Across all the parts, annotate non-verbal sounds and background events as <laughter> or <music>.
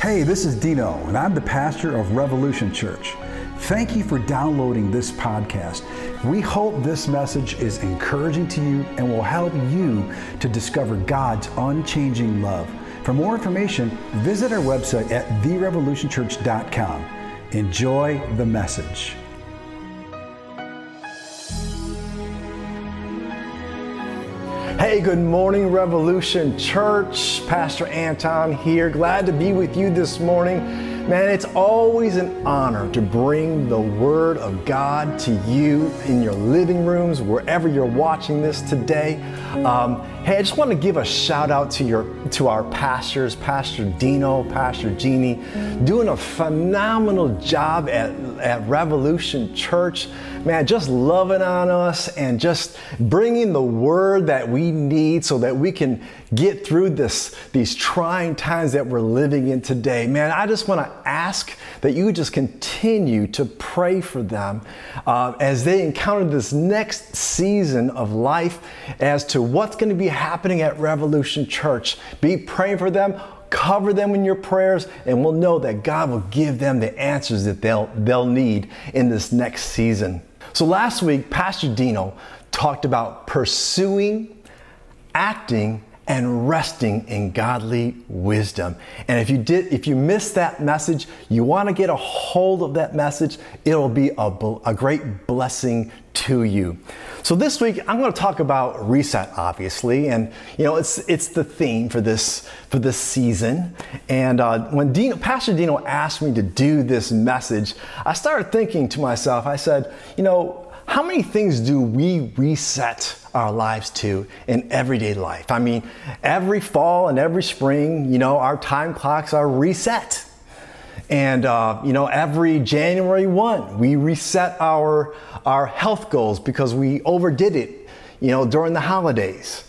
Hey, this is Dino, and I'm the pastor of Revolution Church. Thank you for downloading this podcast. We hope this message is encouraging to you and will help you to discover God's unchanging love. For more information, visit our website at therevolutionchurch.com. Enjoy the message. Hey, good morning, Revolution Church. Pastor Anton here. Glad to be with you this morning. Man, it's always an honor to bring the Word of God to you in your living rooms, wherever you're watching this today. Um, hey, I just want to give a shout out to your to our pastors, Pastor Dino, Pastor Jeannie, doing a phenomenal job at, at Revolution Church man, just loving on us and just bringing the word that we need so that we can get through this, these trying times that we're living in today. Man, I just want to ask that you just continue to pray for them uh, as they encounter this next season of life as to what's going to be happening at Revolution Church. Be praying for them cover them in your prayers and we'll know that God will give them the answers that they'll they'll need in this next season. So last week, Pastor Dino talked about pursuing, acting, and resting in godly wisdom. And if you did, if you missed that message, you want to get a hold of that message, it'll be a, a great blessing to you. So this week I'm going to talk about reset, obviously, and you know it's it's the theme for this for this season. And uh, when Dino, Pastor Dino asked me to do this message, I started thinking to myself. I said, you know, how many things do we reset our lives to in everyday life? I mean, every fall and every spring, you know, our time clocks are reset. And, uh, you know, every January 1, we reset our, our health goals because we overdid it, you know, during the holidays.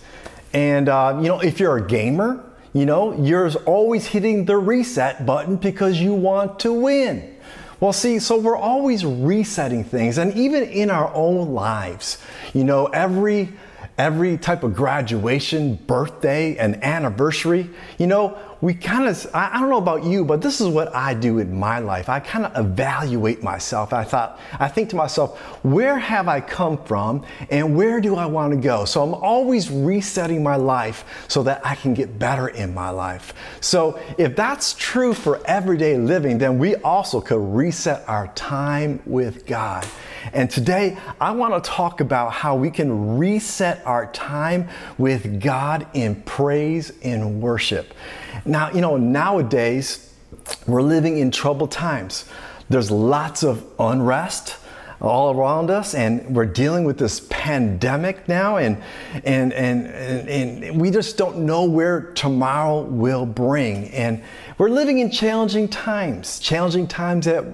And, uh, you know, if you're a gamer, you know, you're always hitting the reset button because you want to win. Well, see, so we're always resetting things, and even in our own lives, you know, every every type of graduation, birthday, and anniversary, you know, we kind of, I, don't know about you, but this is what I do in my life. I kind of evaluate myself. I thought, I think to myself, where have I come from and where do I want to go? So I'm always resetting my life so that I can get better in my life. So if that's true for everyday living, then we also could reset our time with God. And today I want to talk about how we can reset our time with God in praise and worship. Now, you know, nowadays we're living in troubled times. There's lots of unrest all around us and we're dealing with this pandemic now and and and and, and we just don't know where tomorrow will bring. And we're living in challenging times challenging times at,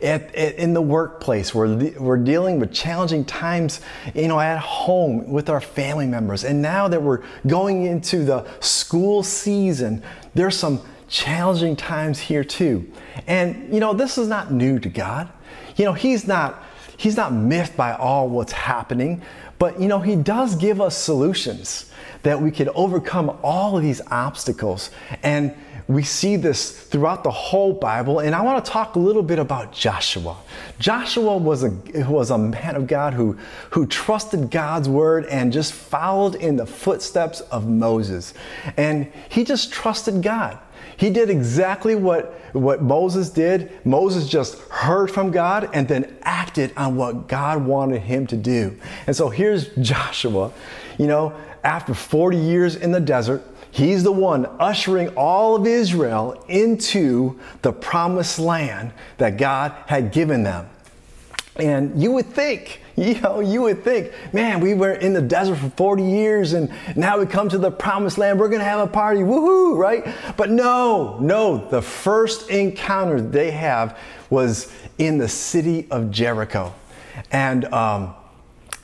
at, at in the workplace. We're we're dealing with challenging times you know at home with our family members. And now that we're going into the school season there's some challenging times here too and you know this is not new to God you know he's not he's not miffed by all what's happening, but you know, he does give us solutions that we can overcome all of these obstacles. And we see this throughout the whole Bible, and I want to talk a little bit about Joshua. Joshua was a, was a man of God who, who trusted God's word and just followed in the footsteps of Moses. And he just trusted God. He did exactly what, what Moses did. Moses just heard from God and then acted on what God wanted him to do. And so here's <laughs> Joshua, you know, after 40 years in the desert, he's the one ushering all of Israel into the promised land that God had given them. And you would think, <laughs> you know, you would think, man, we were in the desert for 40 years and now we come to the promised land. We're going to have a party. Woohoo, right? But no, no. The first encounter they have was in the city of Jericho. And, um,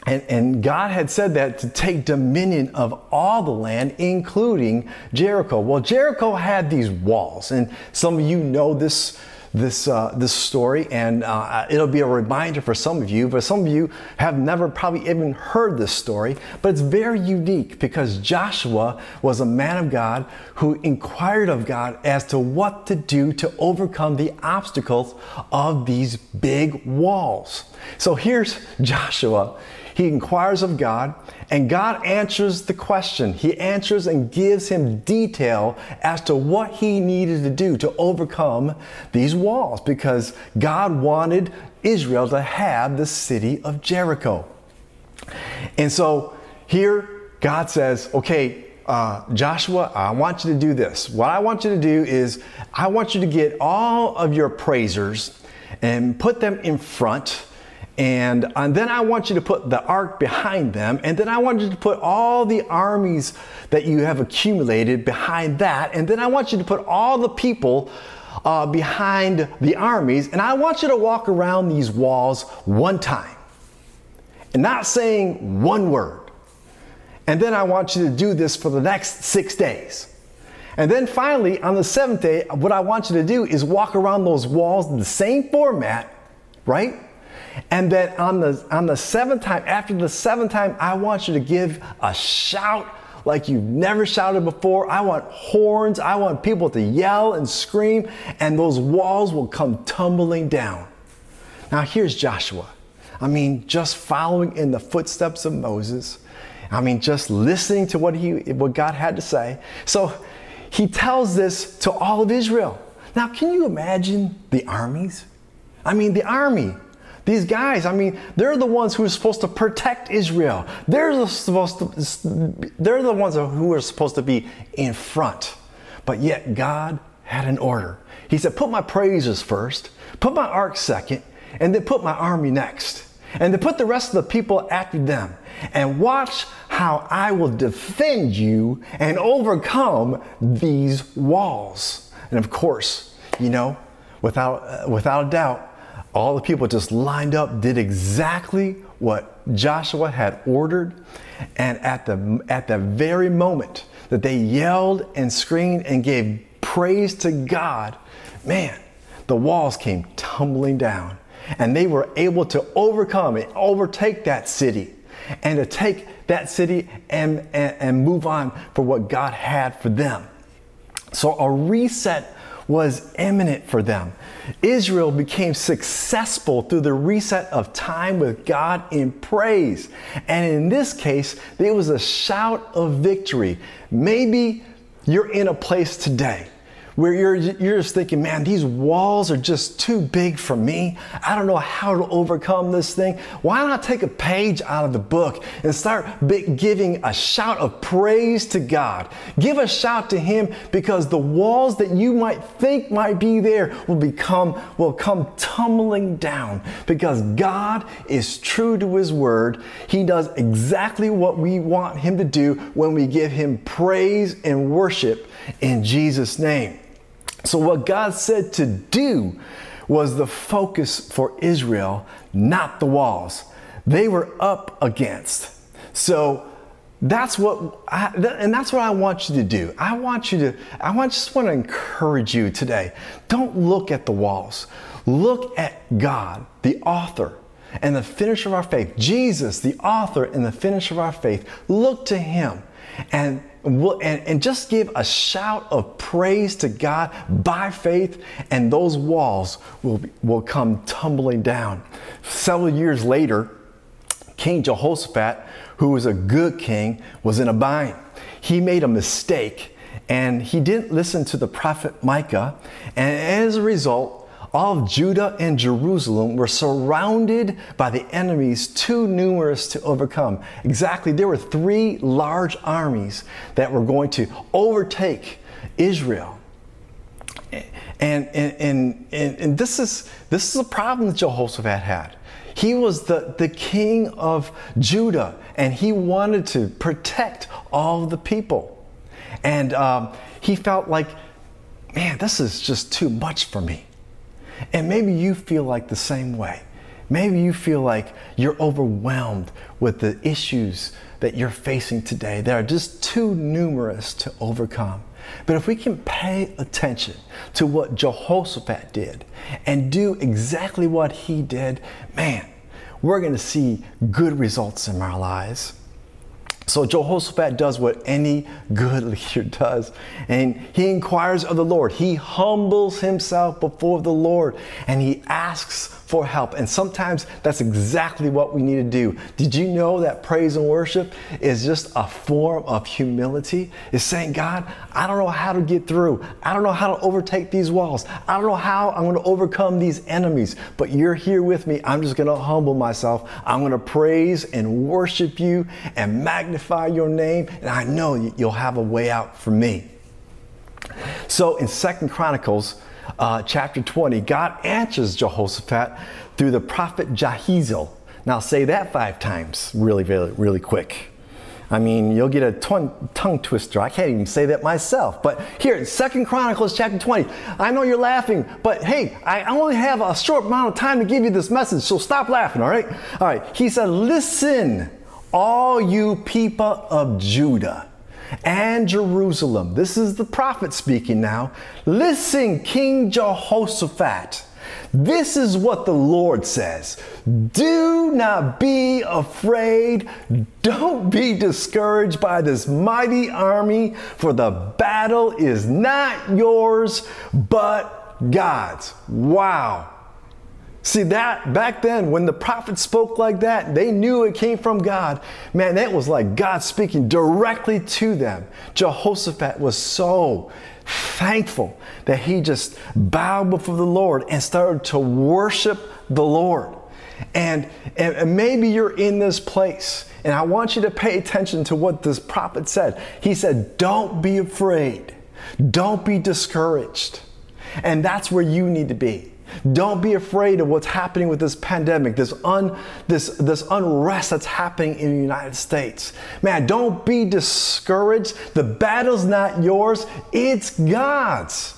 and, and, God had said that to take dominion of all the land, including Jericho. Well, Jericho had these walls, and some of you know this this, uh, this story, and uh, it'll be a reminder for some of you, but some of you have never probably even heard this story. But it's very unique because Joshua was a man of God who inquired of God as to what to do to overcome the obstacles of these big walls. So here's <laughs> Joshua. He inquires of God, and God answers the question. He answers and gives him detail as to what he needed to do to overcome these walls because God wanted Israel to have the city of Jericho. And so here, God says, okay, uh, Joshua, I want you to do this. What I want you to do is, I want you to get all of your praisers and put them in front and, and then I want you to put the ark behind them. And then I want you to put all the armies that you have accumulated behind that. And then I want you to put all the people uh, behind the armies. And I want you to walk around these walls one time and not saying one word. And then I want you to do this for the next six days. And then finally, on the seventh day, what I want you to do is walk around those walls in the same format, right? And then on the, on the seventh time, after the seventh time, I want you to give a shout like you've never shouted before. I want horns. I want people to yell and scream, and those walls will come tumbling down. Now, here's Joshua. I mean, just following in the footsteps of Moses. I mean, just listening to what, he, what God had to say. So he tells this to all of Israel. Now, can you imagine the armies? I mean, the army these guys, I mean, they're the ones who are supposed to protect Israel. They're the, supposed to, they're the ones who are supposed to be in front. But yet God had an order. He said, Put my praises first, put my ark second, and then put my army next. And then put the rest of the people after them. And watch how I will defend you and overcome these walls. And of course, you know, without, uh, without a doubt, all the people just lined up, did exactly what Joshua had ordered. And at the, at the very moment that they yelled and screamed and gave praise to God, man, the walls came tumbling down. And they were able to overcome and overtake that city and to take that city and, and, and move on for what God had for them. So a reset was imminent for them. Israel became successful through the reset of time with God in praise. And in this case, it was a shout of victory. Maybe you're in a place today where you're, you're just thinking, man, these walls are just too big for me. I don't know how to overcome this thing. Why not take a page out of the book and start giving a shout of praise to God? Give a shout to Him because the walls that you might think might be there will become, will come tumbling down because God is true to His word. He does exactly what we want Him to do when we give Him praise and worship in Jesus' name. So, what God said to do was the focus for Israel, not the walls. They were up against. So, that's what I, and that's what I want you to do. I want you to I want just want to encourage you today. Don't look at the walls. Look at God, the author and the finisher of our faith. Jesus, the author and the finisher of our faith. Look to him and and, and just give a shout of praise to God by faith, and those walls will, will come tumbling down. Several years later, King Jehoshaphat, who was a good king, was in a bind. He made a mistake and he didn't listen to the prophet Micah, and as a result, all of Judah and Jerusalem were surrounded by the enemies too numerous to overcome. Exactly, there were three large armies that were going to overtake Israel. And, and, and, and, this, is, this is a problem that Jehoshaphat had. He was the, the king of Judah, and he wanted to protect all the people. And um, he felt like, man, this is just too much for me. And maybe you feel like the same way. Maybe you feel like you're overwhelmed with the issues that you're facing today that are just too numerous to overcome. But if we can pay attention to what Jehoshaphat did and do exactly what he did, man, we're going to see good results in our lives. So Jehoshaphat does what any good <laughs> leader does, and he inquires of the Lord. He humbles himself before the Lord and he asks for help. And sometimes that's exactly what we need to do. Did you know that praise and worship is just a form of humility? It's saying, God, I don't know how to get through. I don't know how to overtake these walls. I don't know how I'm going to overcome these enemies, but you're here with me. I'm just going to humble myself. I'm going to praise and worship you and magnify your name. And I know you'll have a way out for me. So in Second Chronicles, uh, chapter 20, God answers Jehoshaphat through the prophet Jahaziel. Now say that five times really, really, really quick. I mean, you'll get a tongue twister. I can't even say that myself. But here, Second Chronicles chapter 20. I know you're laughing, but hey, I only have a short amount of time to give you this message, so stop laughing, all right? All right. He said, Listen, all you people of Judah and Jerusalem. This is the prophet speaking now. Listen, King Jehoshaphat. This is what the Lord says Do not be afraid. Don't be discouraged by this mighty army, for the battle is not yours, but God's. Wow. See that back then when the prophets spoke like that, they knew it came from God. Man, that was like God speaking directly to them. Jehoshaphat was so thankful that he just bowed before the Lord and started to worship the Lord. And, and, maybe you're in this place, and I want you to pay attention to what this prophet said. He said, Don't be afraid, don't be discouraged. And that's where you need to be. Don't be afraid of what's happening with this pandemic, this, un, this, this unrest that's happening in the United States. Man, don't be discouraged. The battle's not yours, it's God's.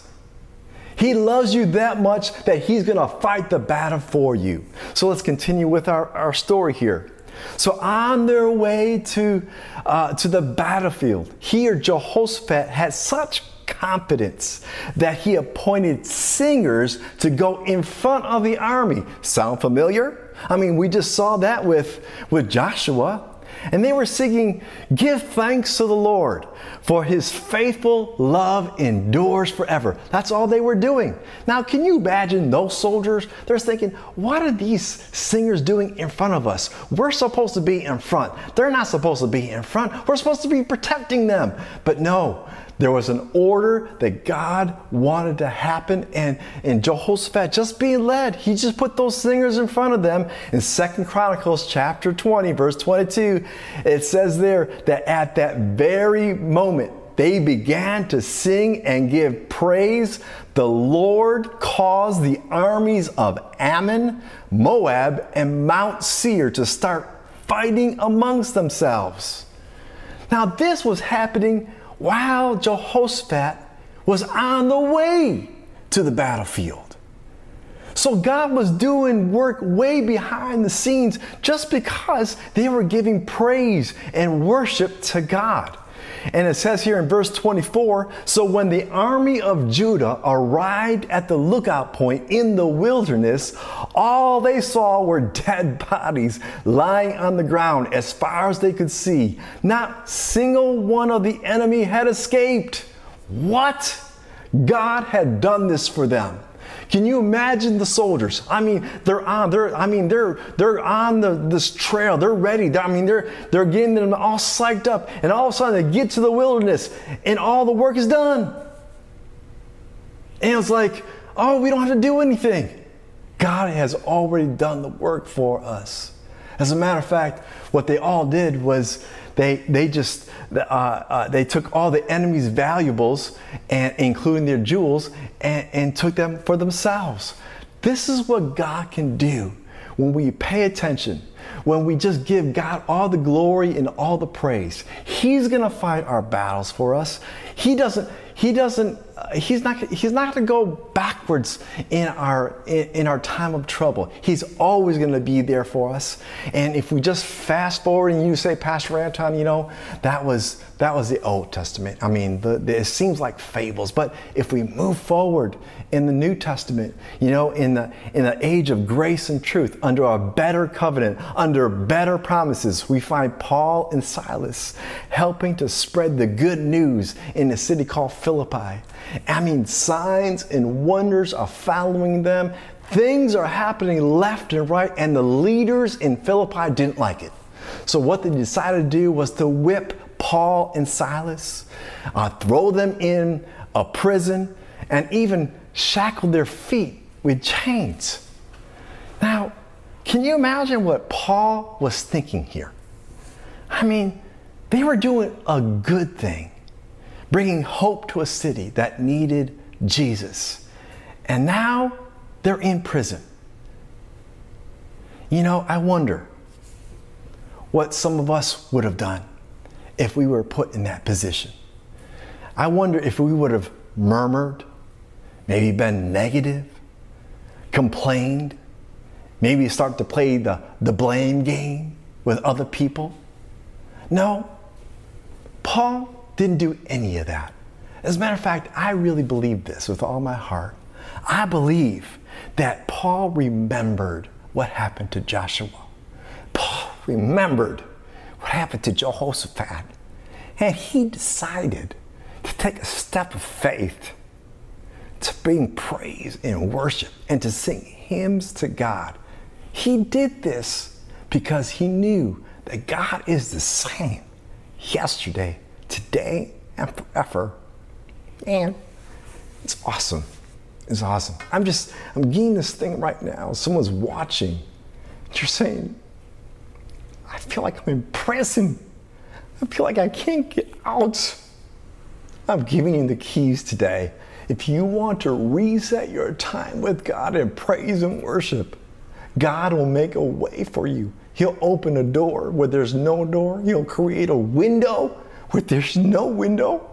He loves you that much that He's going to fight the battle for you. So let's continue with our, our story here. So, on their way to, uh, to the battlefield, here Jehoshaphat had such confidence that he appointed singers to go in front of the army. Sound familiar? I mean, we just saw that with, with Joshua. And they were singing, Give thanks to the Lord, for his faithful love endures forever. That's all they were doing. Now, can you imagine those soldiers? They're thinking, What are these singers doing in front of us? We're supposed to be in front. They're not supposed to be in front. We're supposed to be protecting them. But no, there was an order that God wanted to happen, and, and Jehoshaphat just being led, he just put those singers in front of them. In Second Chronicles chapter 20, verse 22, it says there that at that very moment, they began to sing and give praise. The Lord caused the armies of Ammon, Moab, and Mount Seir to start fighting amongst themselves. Now, this was happening while Jehoshaphat was on the way to the battlefield. So God was doing work way behind the scenes just because they were giving praise and worship to God. And it says here in verse 24 So when the army of Judah arrived at the lookout point in the wilderness, all they saw were <laughs> dead bodies lying on the ground as far as they could see. Not single one of the enemy had escaped. What? God had done this for them. Can you imagine the soldiers? I mean, they're on, they're, I mean, they're, they're on the, this trail. They're ready. They're, I mean, they're, they're getting them all psyched up. And all of a sudden they get to the wilderness and all the work is done. And it's like, oh, we don't have to do anything. God has already done the work for us. As a matter of fact, what they all did was they, they just uh, uh, they took all the enemy's valuables, and, including their jewels, and, and took them for themselves. This is what God can do when we pay attention, when we just give God all the glory and all the praise. He's going to fight our battles for us. He doesn't he doesn't he's not he's not going to go backwards in our in, our time of trouble. He's always going to be there for us. And if we just fast forward and you say pastor anton you know that was that was the old testament. I mean the, the, it seems like fables. But if we move forward in the new testament you know in the in the age of grace and truth under a better covenant under better promises we find paul and silas helping to spread the good news in a city called philippi I mean, signs and wonders are following them. Things are happening left and right, and the leaders in Philippi didn't like it. So, what they decided to do was to whip Paul and Silas, uh, throw them in a prison, and even shackle their feet with chains. Now, can you imagine what Paul was thinking here? I mean, they were doing a good thing bringing hope to a city that needed Jesus. And now they're in prison. You know, I wonder what some of us would have done if we were put in that position. I wonder if we would have murmured, maybe been negative, complained, maybe start to play the, the blame game with other people. No, Paul didn't do any of that. As a matter of fact, I really believe this with all my heart. I believe that Paul remembered what happened to Joshua. Paul remembered what happened to Jehoshaphat. And he decided to take a step of faith to bring praise and worship and to sing hymns to God. He did this because he knew that God is the same yesterday, today and forever. And it's awesome. It's awesome. I'm just, I'm getting this thing right now. Someone's watching. You're saying, I feel like I'm in prison. I feel like I can't get out. I'm giving you the keys today. If you want to reset your time with God in praise and worship, God will make a way for you. He'll open a door where there's no door. He'll create a window where there's no window,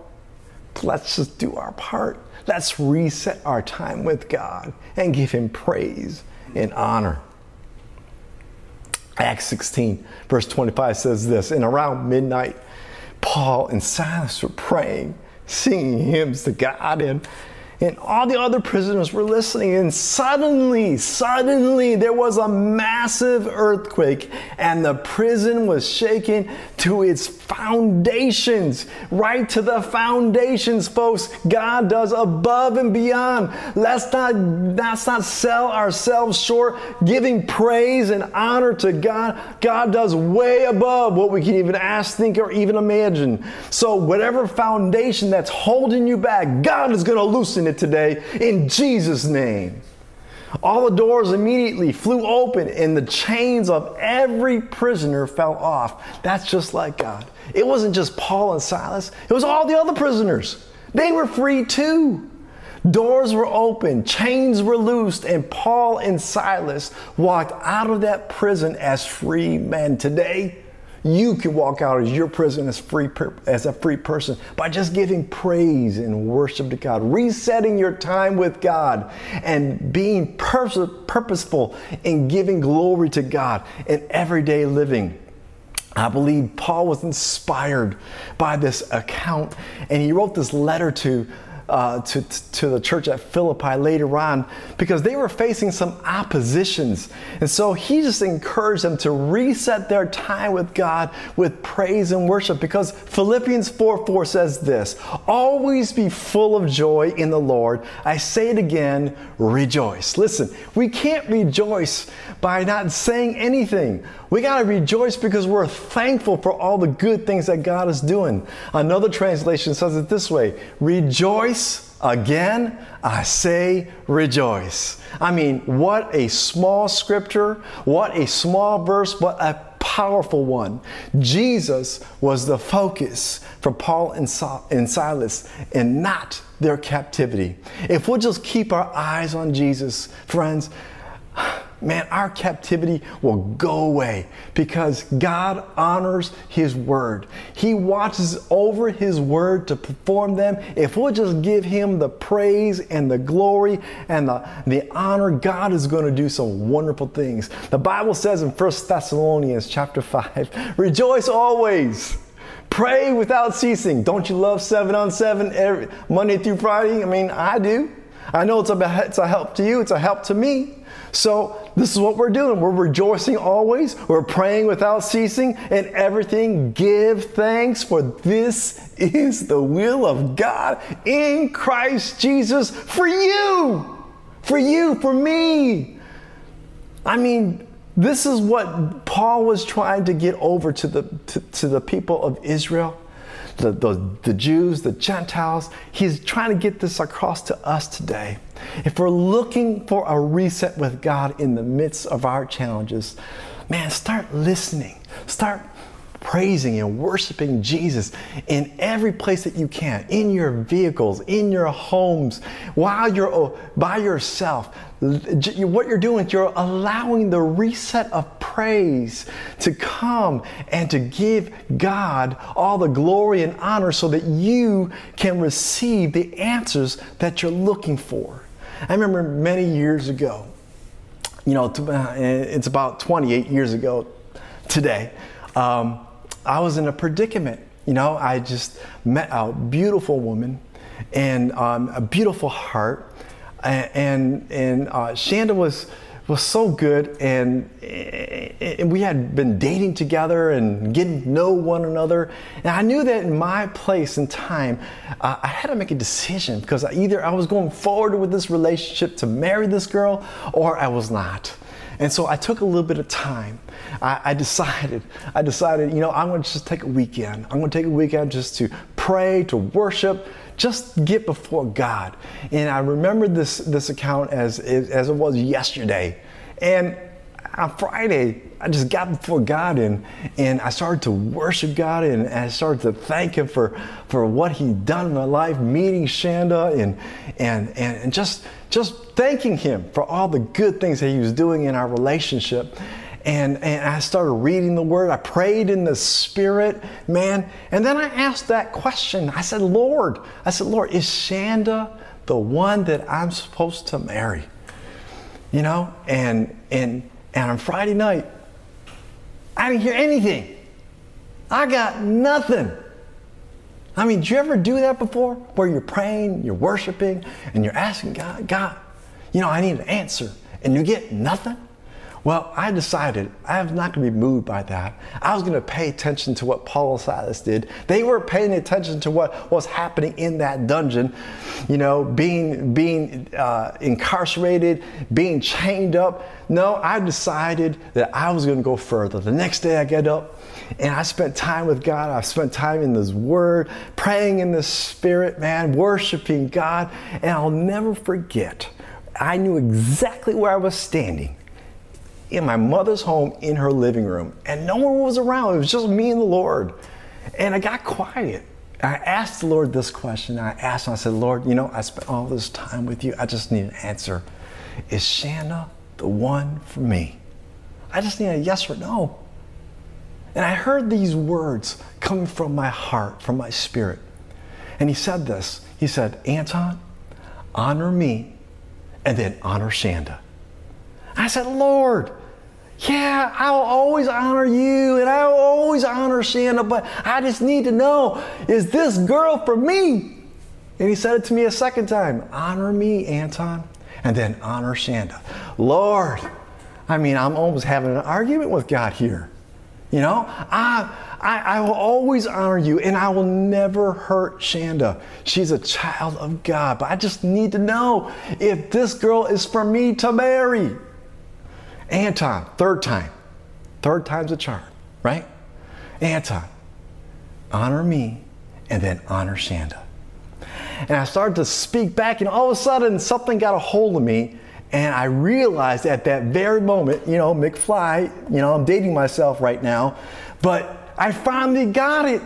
let's just do our part. Let's reset our time with God and give Him praise and honor. Acts 16, verse 25 says this And around midnight, Paul and Silas were praying, singing hymns to God, and and all the other prisoners were listening. And suddenly, suddenly, there was a massive earthquake, and the prison was shaken to its foundations. Right to the foundations, folks. God does above and beyond. Let's not, let's not sell ourselves short giving praise and honor to God. God does way above what we can even ask, think, or even imagine. So, whatever foundation that's holding you back, God is going to loosen it today in Jesus' name. All the doors immediately flew open and the chains of every prisoner fell off. That's just like God. It wasn't just Paul and Silas, it was all the other prisoners. They were free too. Doors were open, chains were loosed, and Paul and Silas walked out of that prison as free men. Today, you can walk out of your prison as free as a free person by just giving praise and worship to God, resetting your time with God, and being purposeful in giving glory to God in everyday living. I believe Paul was inspired by this account, and he wrote this letter to uh, to, to the church at Philippi later on because they were facing some oppositions. And so he just encouraged them to reset their time with God with praise and worship because Philippians 4 4 says this Always be full of joy in the Lord. I say it again, rejoice. Listen, we can't rejoice by not saying anything. We got to rejoice because we're thankful for all the good things that God is doing. Another translation says it this way Rejoice again, I say rejoice. I mean, what a small scripture, what a small verse, but a powerful one. Jesus was the focus for Paul and Silas and not their captivity. If we'll just keep our eyes on Jesus, friends, man, our captivity will go away because God honors His word. He watches over His word to perform them. If we'll just give Him the praise and the glory and the, the honor, God is going to do some wonderful things. The Bible says in 1 Thessalonians chapter 5, <laughs> rejoice always. Pray without ceasing. Don't you love seven on seven every Monday through Friday? I mean, I do. I know it's a, it's a help to you, it's a help to me. So, this is what we're doing. We're rejoicing always. We're praying without ceasing. And everything, give thanks, for this is the will of God in Christ Jesus for you. For you, for me. I mean, this is what Paul was trying to get over to the, to, to the people of Israel the, the, the Jews, the Gentiles. He's trying to get this across to us today. If we're looking for a reset with God in the midst of our challenges, man, start listening. Start praising and worshiping Jesus in every place that you can, in your vehicles, in your homes, while you're oh, by yourself. What you're doing, you're allowing the reset of praise to come and to give God all the glory and honor so that you can receive the answers that you're looking for. I remember many years ago, you know, uh, it's about 28 years ago today. Um, I was in a predicament. You know, I just met a beautiful woman and um, a beautiful heart. And, and uh, Shanda was, was so good, and, and we had been dating together and getting to know one another. And I knew that in my place and time, uh, I had to make a decision because either I was going forward with this relationship to marry this girl or I was not. And so I took a little bit of time. I, I decided, I decided, you know, I'm going to just take a weekend. I'm going to take a weekend just to pray, to worship, just get before God. And I remember this, this account as, as it was yesterday. And on Friday, I just got before God and, and I started to worship God and, I started to thank Him for, for what He'd done in my life, meeting Shanda and, and, and, and just, just thanking Him for all the good things that He was doing in our relationship. And, and I started reading the Word. I prayed in the Spirit, man. And then I asked that question. I said, Lord, I said, Lord, is Shanda the one that I'm supposed to marry? You know, and and and on Friday night, I didn't hear anything. I got nothing. I mean, did you ever do that before? Where you're praying, you're worshiping, and you're asking God, God, you know, I need an answer, and you get nothing? Well, I decided I was not going to be moved by that. I was going to pay attention to what Paul and Silas did. They were paying attention to what was happening in that dungeon, you know, being being uh, incarcerated, being chained up. No, I decided that I was going to go further. The next day, I get up and I spent time with God. I spent time in His Word, praying in the Spirit, man, worshiping God, and I'll never forget. I knew exactly where I was standing in my mother's home in her living room, and no one was around. It was just me and the Lord. And I got quiet. I asked the Lord this question. I asked him, I said, Lord, you know, I spent all this time with you. I just need an answer. Is Shanda the one for me? I just need a yes or no. And I heard these words coming from my heart, from my spirit. And he said this He said, Anton, honor me and then honor Shanda. I said, Lord, yeah, I'll always honor you and I'll always honor Shanda, but I just need to know is this girl for me? And he said it to me a second time honor me, Anton, and then honor Shanda. Lord, I mean, I'm almost having an argument with God here. You know, I, I, I, will always honor you and I will never hurt Shanda. She's a child of God, but I just need to know if this girl is for me to marry. Anton, third time. Third time's a charm, right? Anton, honor me and then honor Shanda. And I started to speak back, and all of a sudden something got a hold of me. And I realized at that very moment, you know, McFly, you know, I'm dating myself right now, but I finally got it.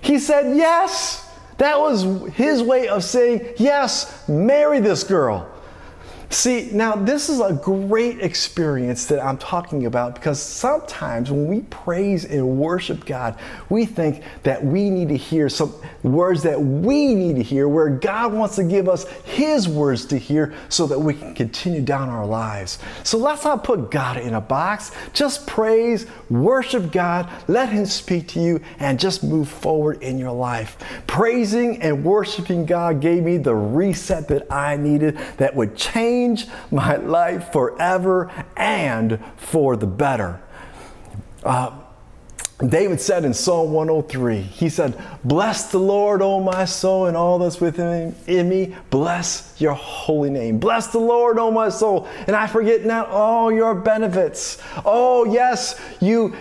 He said yes. That was his way of saying, yes, marry this girl. See, now this is a great experience that I'm talking about because sometimes when we praise and worship God, we think that we need to hear some words that we need to hear, where God wants to give us His words to hear so that we can continue down our lives. So let's not put God in a box. Just praise, worship God, let Him speak to you, and just move forward in your life. Praising and worshiping God gave me the reset that I needed that would change change my life forever and for the better. Uh, David said in Psalm 103, he said, Bless the Lord, O my soul, and all that's within in me. Bless your holy name. Bless the Lord, O my soul, and I forget not all your benefits. Oh, yes, you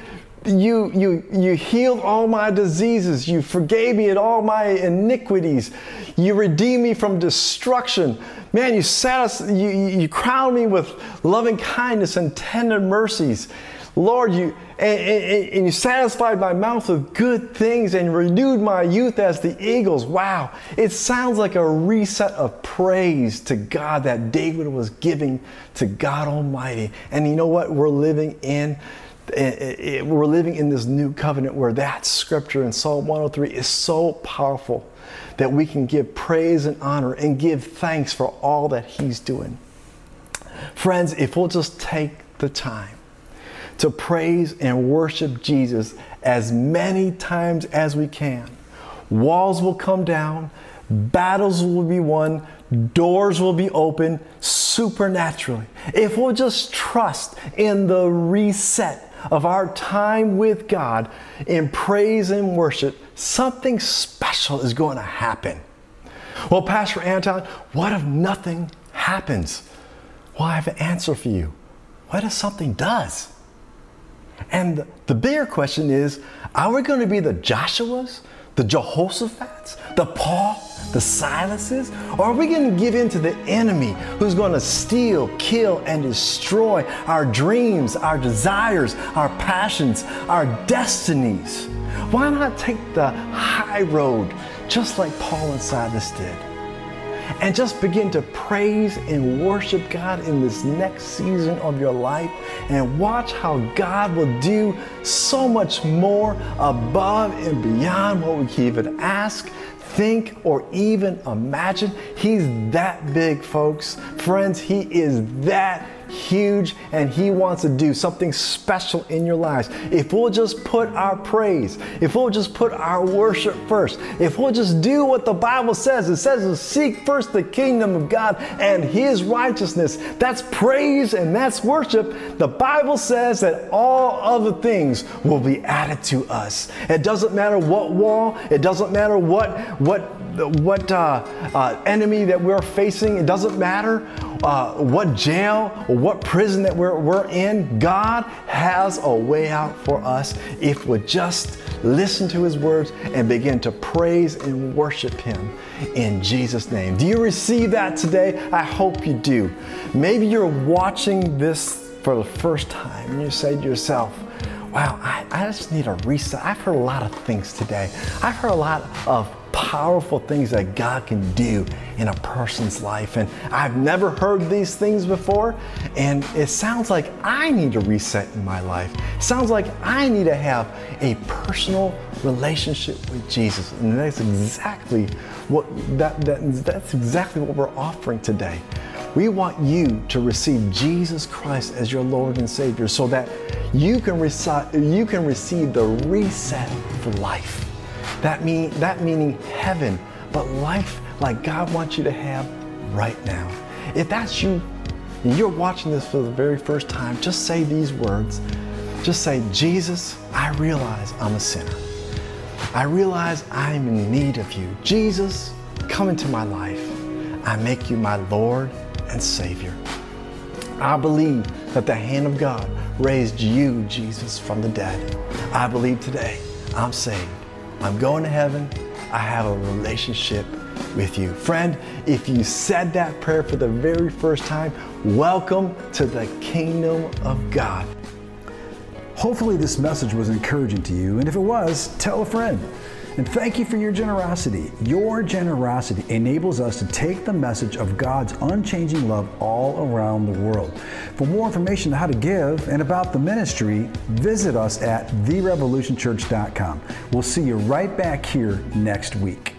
you, you, you healed all my diseases. You forgave me at all my iniquities. You redeemed me from destruction. Man, you, satis- you, you crowned me with loving kindness and tender mercies. Lord, you and, and, and, you satisfied my mouth with good things and renewed my youth as the eagles. Wow, it sounds like a reset of praise to God that David was giving to God Almighty. And you know what? We're living in we're living in this new covenant where that scripture in Psalm 103 is so powerful that we can give praise and honor and give thanks for all that He's doing. Friends, if we'll just take the time to praise and worship Jesus as many times as we can, walls will come down, battles will be won, doors will be open supernaturally. If we'll just trust in the reset of our time with God in praise and worship, something special is going to happen. Well, Pastor Anton, what if nothing happens? Well, I have an answer for you. What if something does? And the bigger question is are we going to be the Joshuas, the Jehoshaphat's, the Paul, the Silases? Or are we going to give in to the enemy who's going to steal, kill, and destroy our dreams, our desires, our passions, our destinies? Why not take the high road just like Paul and Silas did? And just begin to praise and worship God in this next season of your life and watch how God will do so much more above and beyond what we can even ask think or even imagine. He's that big, folks. Friends, He is that huge and He wants to do something special in your lives. If we'll just put our praise, if we'll just put our worship first, if we'll just do what the Bible says, it says to seek first the kingdom of God and His righteousness. That's praise and that's worship. The Bible says that all other things will be added to us. It doesn't matter what wall, it doesn't matter what what what uh, uh, enemy that we're facing. It doesn't matter uh, what jail or what prison that we're, we're in. God has a way out for us if we just listen to His words and begin to praise and worship Him in Jesus' name. Do you receive that today? I hope you do. Maybe you're watching this for the first time and you say to yourself, wow, I, I just need a reset. I've heard a lot of things today. I've heard a lot of powerful things that God can do in a person's life. And I've never heard these things before. And it sounds like I need to reset in my life. It sounds like I need to have a personal relationship with Jesus. And that's exactly what that, that that's exactly what we're offering today. We want you to receive Jesus Christ as your Lord and Savior so that you can, reci- you can receive the reset for life. That, mean, that meaning heaven, but life like God wants you to have right now. If that's you, you're watching this for the very first time, just say these words. Just say, Jesus, I realize I'm a sinner. I realize I'm in need of you. Jesus, come into my life. I make you my Lord and Savior. I believe that the hand of God raised you, Jesus, from the dead. I believe today I'm saved. I'm going to heaven. I have a relationship with you. Friend, if you said that prayer for the very first time, welcome to the kingdom of God. Hopefully, this message was encouraging to you, and if it was, tell a friend. And thank you for your generosity. Your generosity enables us to take the message of God's unchanging love all around the world. For more information on how to give and about the ministry, visit us at therevolutionchurch.com. We'll see you right back here next week.